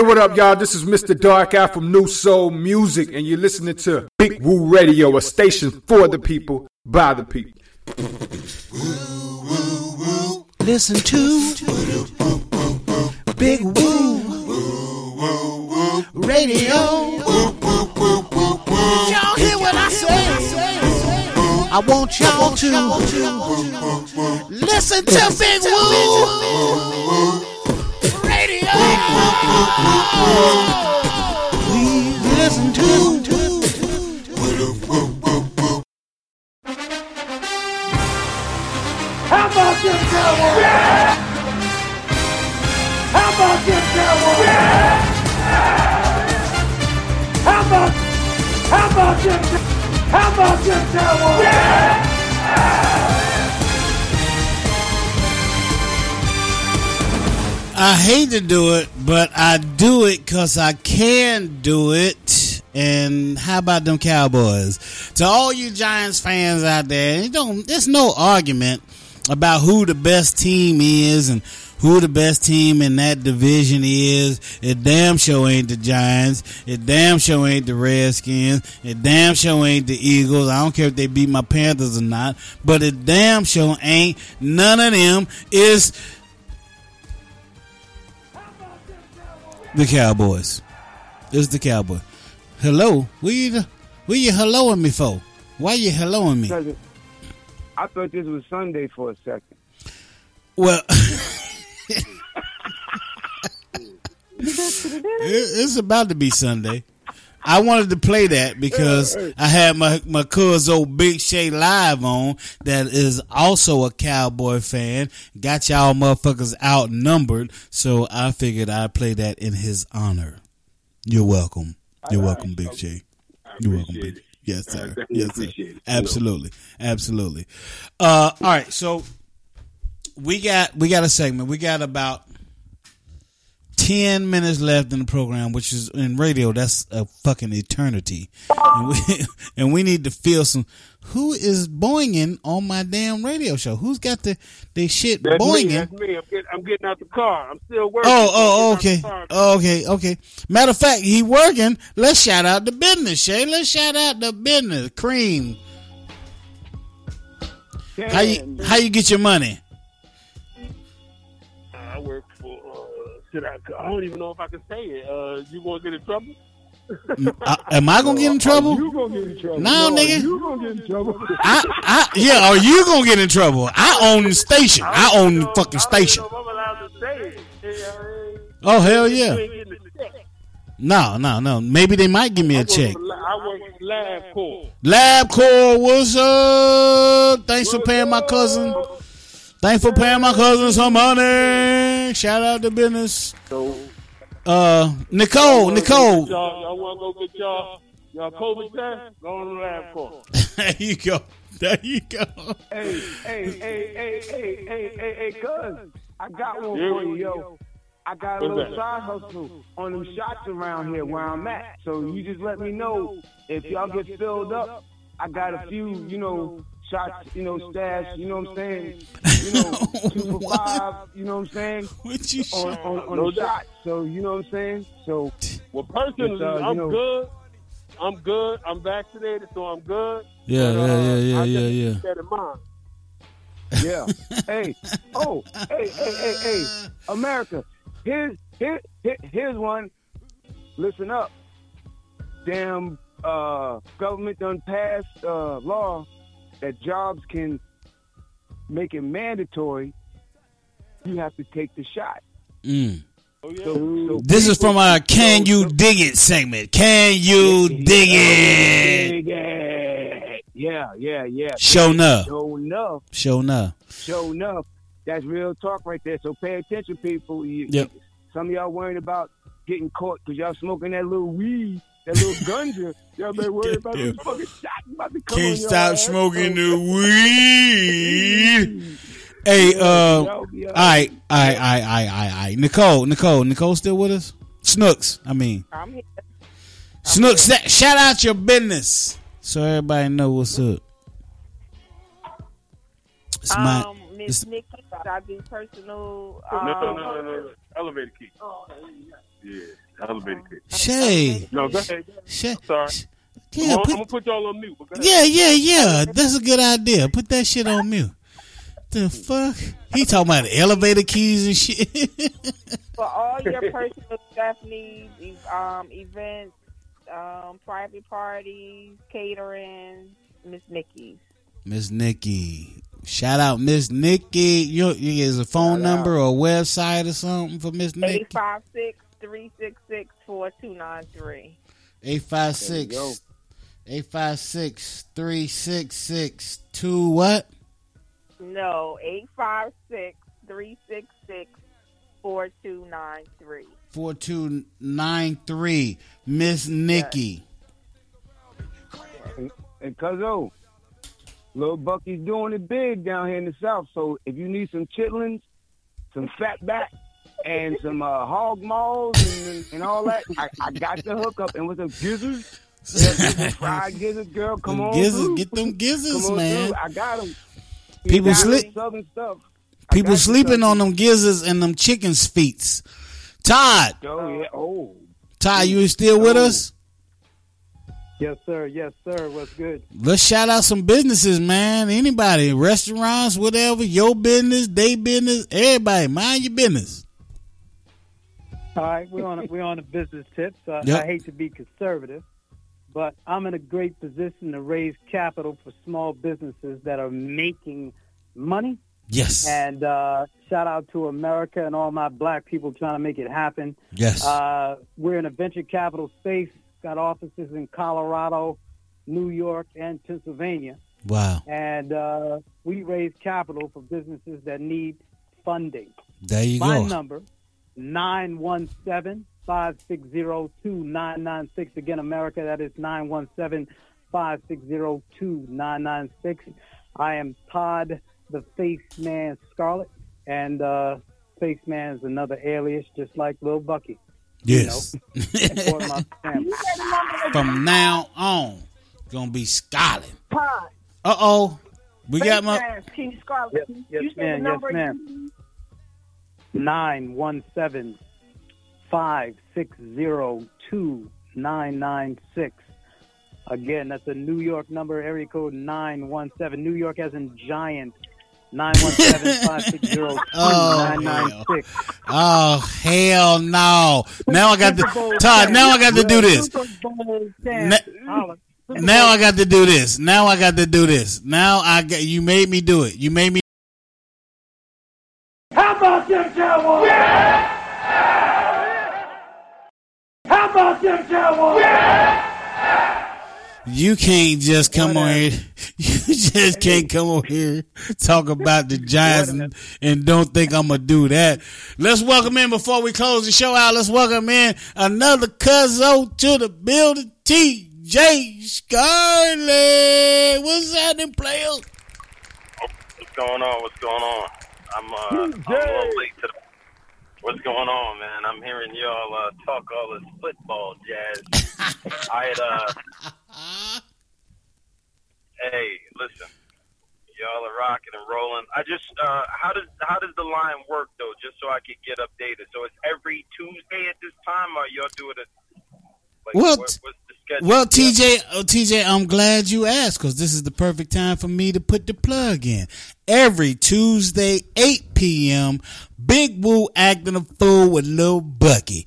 what up, y'all? This is Mr. Dark Eye from New Soul Music, and you're listening to Big Woo Radio, a station for the people, by the people. Listen to Big Woo Radio. Y'all hear what I say? I want y'all to listen to Big Woo Radio. Please listen to. How about them Cowboys? Yeah! How about them Cowboys? How about how about them how about them Cowboys? Yeah! I hate to do it, but I do it because I can do it. And how about them Cowboys? To all you Giants fans out there, don't. There's no argument about who the best team is and who the best team in that division is. It damn sure ain't the Giants. It damn sure ain't the Redskins. It damn sure ain't the Eagles. I don't care if they beat my Panthers or not, but it damn sure ain't none of them is the Cowboys. It's the Cowboy. Hello, what you what you helloing me for? Why you helloing me? I thought this was Sunday for a second. Well, it, it's about to be Sunday. I wanted to play that because I had my my cousin old Big Shay live on that is also a cowboy fan. Got y'all motherfuckers outnumbered, so I figured I'd play that in his honor. You're welcome. You're welcome, Big Shay. You're welcome, Big. Yes, sir. Yes, sir. Absolutely, absolutely. Uh, all right, so we got we got a segment. We got about ten minutes left in the program, which is in radio. That's a fucking eternity, and we and we need to feel some. Who is boinging on my damn radio show? Who's got the the shit That's me. boinging? That's me. I'm getting, I'm getting out the car. I'm still working. Oh, oh, okay. car. Okay, okay. Matter of fact, he working. Let's shout out the business, Shay. Let's shout out the business. Cream. How you how you get your money? Should I? I don't even know if I can say it. Uh, you gonna get in trouble? Uh, am I gonna get in trouble? You gonna get in trouble? No, nigga. You gonna get in trouble? I, I, yeah, are you gonna get in trouble? I own the station. I own the fucking station. I'm allowed to say it. Oh hell yeah! You ain't getting a check. No, no, no. Maybe they might give me a check. I work for Lab Corps. LabCorp, what's up? Thanks for paying my cousin. Thanks for paying my cousin some money. Shout out to business. Uh, Nicole, Nicole. Y'all, y'all want to go get y'all y'all COVID test? Go on to LabCorp. there you go. There you go. Hey, hey, hey, hey, hey, hey, hey, hey, cuz, I got one for you, yo. I got a What's little that? side hustle on them shots around here where I'm at. So you just let me know if y'all get filled up. I got a few, you know, shots, you know, stash, you know what I'm saying? You know, two for five, you know what I'm saying? What you on, on, on No the doubt. shot. So you know what I'm saying? So Well, personally, uh, I'm know- good. I'm good. I'm vaccinated, so I'm good. Yeah, But, yeah, uh, yeah, yeah, I yeah, yeah. keep that in mind. Yeah. hey. Oh. Hey. Hey. Hey. Hey. America. Here's here, here here's one. Listen up. Damn. Uh, government done passed uh, law that jobs can make it mandatory. You have to take the shot. Mm. So, so This is from our "Can You Dig It" segment. Can you dig it? Dig it. Yeah. Yeah. Yeah. Show enough. Show enough. Show enough. Show enough. That's real talk right there. So pay attention, people. You, Yep. Some of y'all worrying about getting caught because y'all smoking that little weed, that little ganja. Y'all better worry about Yeah. fucking shot about to come Can't your stop ass. smoking the weed. Hey, uh, all right, all right, all right, all right, all right. Nicole, Nicole, Nicole, still with us? Snooks, I mean, I'm here. Snooks. sh- Shout out your business so everybody know what's up. It's my, Um, Miss it's- Nikki, I do personal. No, Um, no, no, no, no. Elevator key. Yeah, elevator key. Shay. No, go ahead. Shay. Sorry. Yeah, I'm, gonna- put- I'm gonna put y'all on mute. but yeah, yeah, yeah. That's a good idea. Put that shit on mute. The fuck? He talking about elevator keys and shit. for all your personal stuff needs, um, events, um, private parties, catering, Miss Nikki's. Miss Nikki. Shout out Miss Nikki. You, you is a phone number or a website or something for Miss Nikki? 856 366 4293. 856 856 366 2 what? No, 856 366 4293. 4293 Miss Nikki. And Cuzzo, little Bucky's doing it big down here in the South. So if you need some chitlins, some fat back, and some uh, hog maws and, and all that, I, I got the hookup. And with some gizzards, yeah, fried gizzards, girl, come Them on gizzards, through. get them gizzards, Come on man. through. I got them. People sleep- Southern stuff. I People sleeping on them gizzards and them chickens' feet. Todd, Oh yeah. Oh. Todd, you still with us? Yes, sir. Yes, sir. What's good? Let's shout out some businesses, man. Anybody, restaurants, whatever, your business, they business, everybody, mind your business. All right, we're on a, we're on a business tip. So I- Yep. I hate to be conservative, but I'm in a great position to raise capital for small businesses that are making money. Yes. And uh, shout out to America and all my black people trying to make it happen. Yes. Uh, we're in a venture capital space. Got offices in Colorado, New York, and Pennsylvania. Wow. And uh, we raise capital for businesses that need funding. There you My go. number, 917-560-2996. Again, America, that is 917-560-2996. I am Todd, the Face Man Scarlet, and uh, Face Man is another alias, just like Lil Bucky. Yes. You know, for my family. From now on, gonna be Scarlet. Uh oh. We got my. King Scarlet. Yes, you yes, said the ma'am, yes, number ma'am. Nine one seven five six zero two nine nine six. Again, that's a New York number, area code nine one seven. New York as in giant. Nine one seven five six zero oh, two nine nine six. Oh hell no! Now I got to Todd. Now I got to do this. Na- Now I got to do this. Now I got to do this. Now I got you made me do it. You made me. How about them Cowboys? How about them Cowboys? You can't just come on here. You just can't come on here talk about the Giants and, and don't think I'm gonna do that. Let's welcome in before we close the show out. Let's welcome in another cuzzo to the building. T.J. Scarlett. What's happening, players? What's going on? What's going on? I'm uh, I'm a little late to the. What's going on, man? I'm hearing y'all uh, talk all this football jazz. I had uh. Hey, listen, y'all are rocking and rolling. I just uh, how does how does the line work though? Just so I could get updated. So it's every Tuesday at this time, or y'all do it at like Well, what, what's the schedule? Well, TJ, oh, TJ, I'm glad you asked because this is the perfect time for me to put the plug in. Every Tuesday, 8 p.m., Big Woo acting a fool with Lil Bucky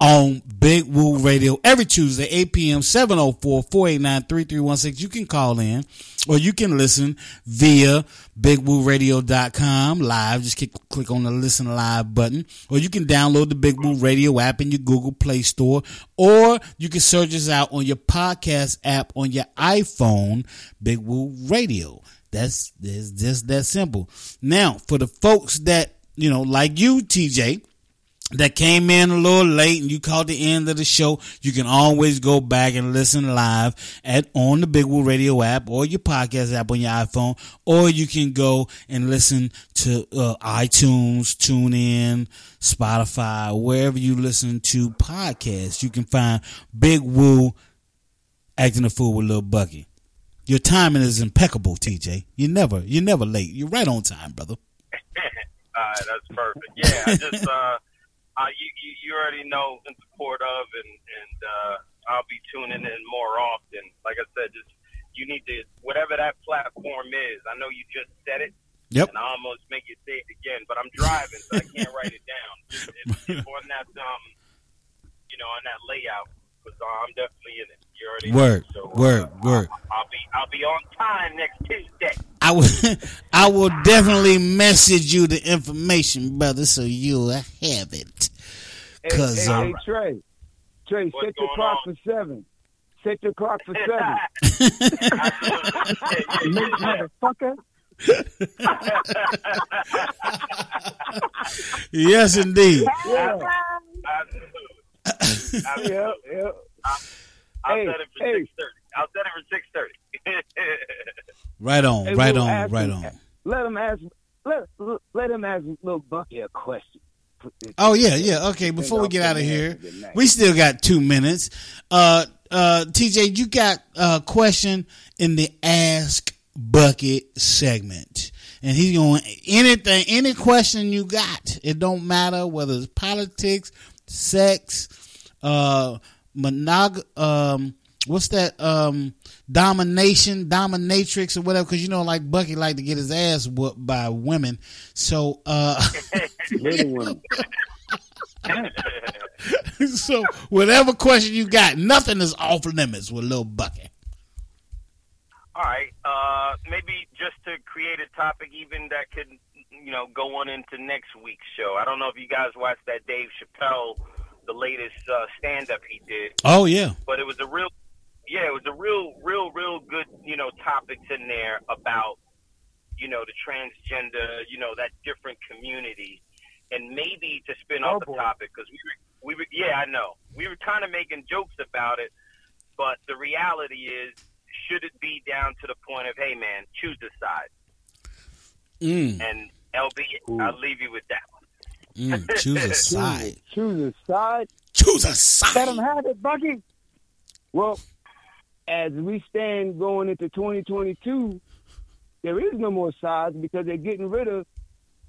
on Big Woo Radio every Tuesday, 8 p.m., 704-489-3316. You can call in or you can listen via bigwooradio.com live. Just click, click on the listen live button or you can download the Big Woo Radio app in your Google Play Store or you can search us out on your podcast app on your iPhone, Big Woo Radio. That's, that's just that simple. Now, for the folks that, you know, like you, TJ, that came in a little late and you caught the end of the show, you can always go back and listen live at on the Big Woo Radio app or your podcast app on your iPhone, or you can go and listen to uh, iTunes, TuneIn, Spotify, wherever you listen to podcasts. You can find Big Woo acting a fool with Lil Bucky. Your timing is impeccable, TJ. You never, you're never late. You're right on time, brother. All right, that's perfect. Yeah, I just uh, uh, you, you you already know in support of, and and uh, I'll be tuning in more often. Like I said, just you need to whatever that platform is. I know you just said it. Yep. And I almost make you say it again, but I'm driving, so I can't write it down. On that um, you know, on that layout. Because I'm definitely in it. You already Word, know. So, word, uh, word. I'll be I'll be on time next Tuesday. I will I will definitely message you the information, brother, so you'll have it. Hey, Cause hey, uh, hey, Trey, Trey, set your clock for seven. Set your clock for seven. Motherfucker. yes, indeed. Yeah. Absolutely. Yep, yep. I'll Hey, set it for hey. six thirty. I'll set it for six thirty. Right on, Hey, right we'll on, right him- on. Let him ask. Let let him ask little Bucky a question. Oh yeah, yeah. Okay, before we get out of here, we still got two minutes. Uh, uh, TJ, you got a question in the Ask Bucket segment, and he's going anything, any question you got. It don't matter whether it's politics, sex, uh, monog, um, what's that, um, domination, dominatrix, or whatever. Because you know, like Bucky like to get his ass whooped by women. So, uh, so whatever question you got, nothing is off limits with little Bucky. All right. Uh, maybe just to create a topic even that could, you know, go on into next week's show. I don't know if you guys watched that Dave Chappelle, the latest uh, stand-up he did. Oh yeah, But it was a real, yeah, it was a real, real, real good, you know, topics in there about, you know, the transgender, you know, that different community, and maybe to spin off the topic because we were, we were, yeah, I know, we were kind of making jokes about it, but the reality is, should it be down to the point of, hey, man, choose a side, mm, and LB, I'll leave you with that one. mm, choose a side. Choose a side. Choose a side. Let him have it, Bucky. Well, as we stand going into 2022, there is no more sides because they're getting rid of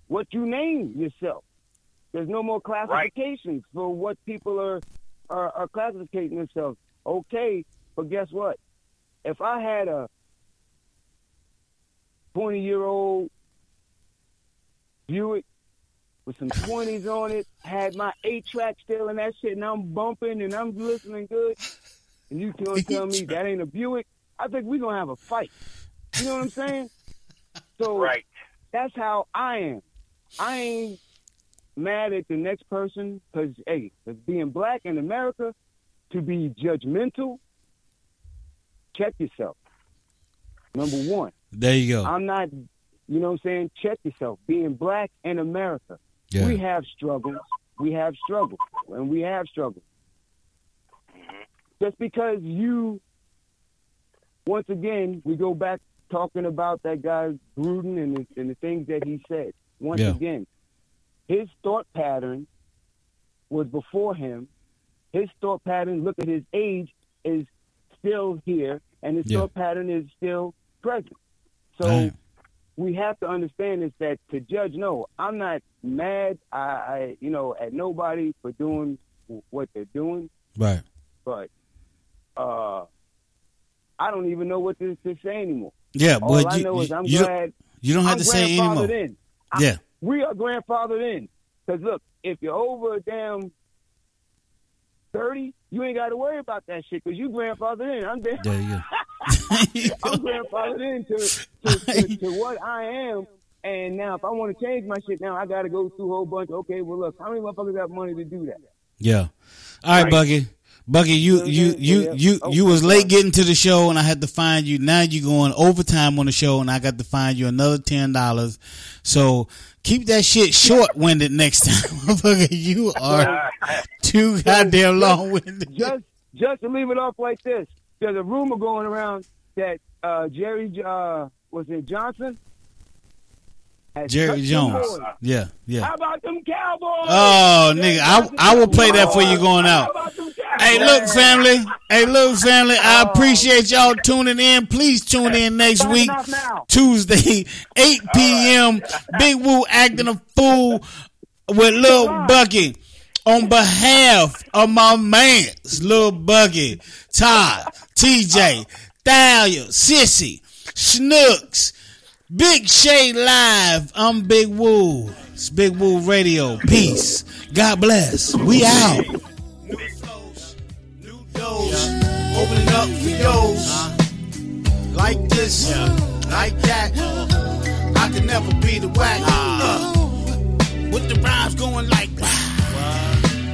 what you name yourself. There's no more classifications for what people are, are are classifying themselves. Okay, but guess what? If I had a 20 year old Buick with some 20s on it, had my eight track still in that shit, and I'm bumping and I'm listening good, and you gonna tell me that ain't a Buick, I think we're gonna have a fight. You know what I'm saying? So Right. that's how I am. I ain't mad at the next person because, hey, 'cause being black in America, to be judgmental, check yourself. Number one. There you go. I'm not, you know what I'm saying? Check yourself. Being black in America, Yeah. we have struggles. We have struggles. And we have struggles. Mm-hmm. Just because you, once again, we go back talking about that guy Gruden and the, and the things that he said. Once Yeah. again, his thought pattern was before him. His thought pattern, look at his age, is still here, and his Yeah. thought pattern is still present. So Right. we have to understand is that to judge, no, I'm not mad. I, I you know, at nobody for doing what they're doing, Right. but uh, I don't even know what to, to say anymore. Yeah, All but I you- know is I'm you don't- glad. you don't have I'm to say anymore. In. I- Yeah. we are grandfathered in. Because look, if you're over a damn thirty, you ain't got to worry about that shit because you grandfathered in. I'm there. There you go. I'm grandfathered into to, to, to what I am. And now, if I want to change my shit, now I got to go through a whole bunch. Okay, well, look, how many motherfuckers got money to do that? Yeah. All right, Right. Bucky. Bucky, you you you you Oh, you was late getting to the show, and I had to find you. Now you're going overtime on the show, and I got to find you another ten dollars. So keep that shit short winded next time, motherfucker. You are too goddamn long winded. Just, just to leave it off like this, there's a rumor going around that uh, Jerry, uh, was it Johnson? Jerry Jones. Yeah, yeah. How about them Cowboys? Oh, nigga, I I will play that for you going out. Hey, look, family. Hey, look, family. I appreciate y'all tuning in. Please tune in next week, Tuesday, 8 p.m. Big Woo acting a fool with Lil Bucky. On behalf of my mans, Lil Bucky, Todd, TJ, Thalia, Sissy, Snooks, Big Shay Live. I'm Big Woo. It's Big Woo Radio. Peace. God bless. We out. Up for yours. Like this, like that. I can never be the whack. Uh, with the rhymes going like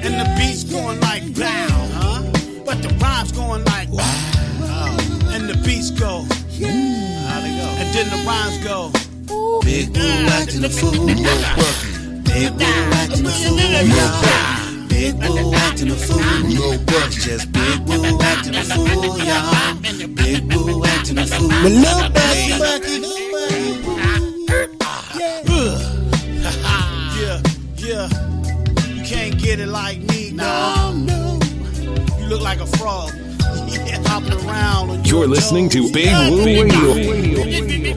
and the beats going like blah. But the rhymes going like and the beats go. And then the rhymes go. Big Woo acting a fool, no bucky. Big Woo acting a fool, no bucky. Big Woo acting a fool, no bucky. Just Big Woo acting a fool, y'all. Big Woo acting a fool. But little Bucky, Bucky, yeah, yeah. You can't get it like me, no, no. You look like a frog. You're listening to Big Woo Radio.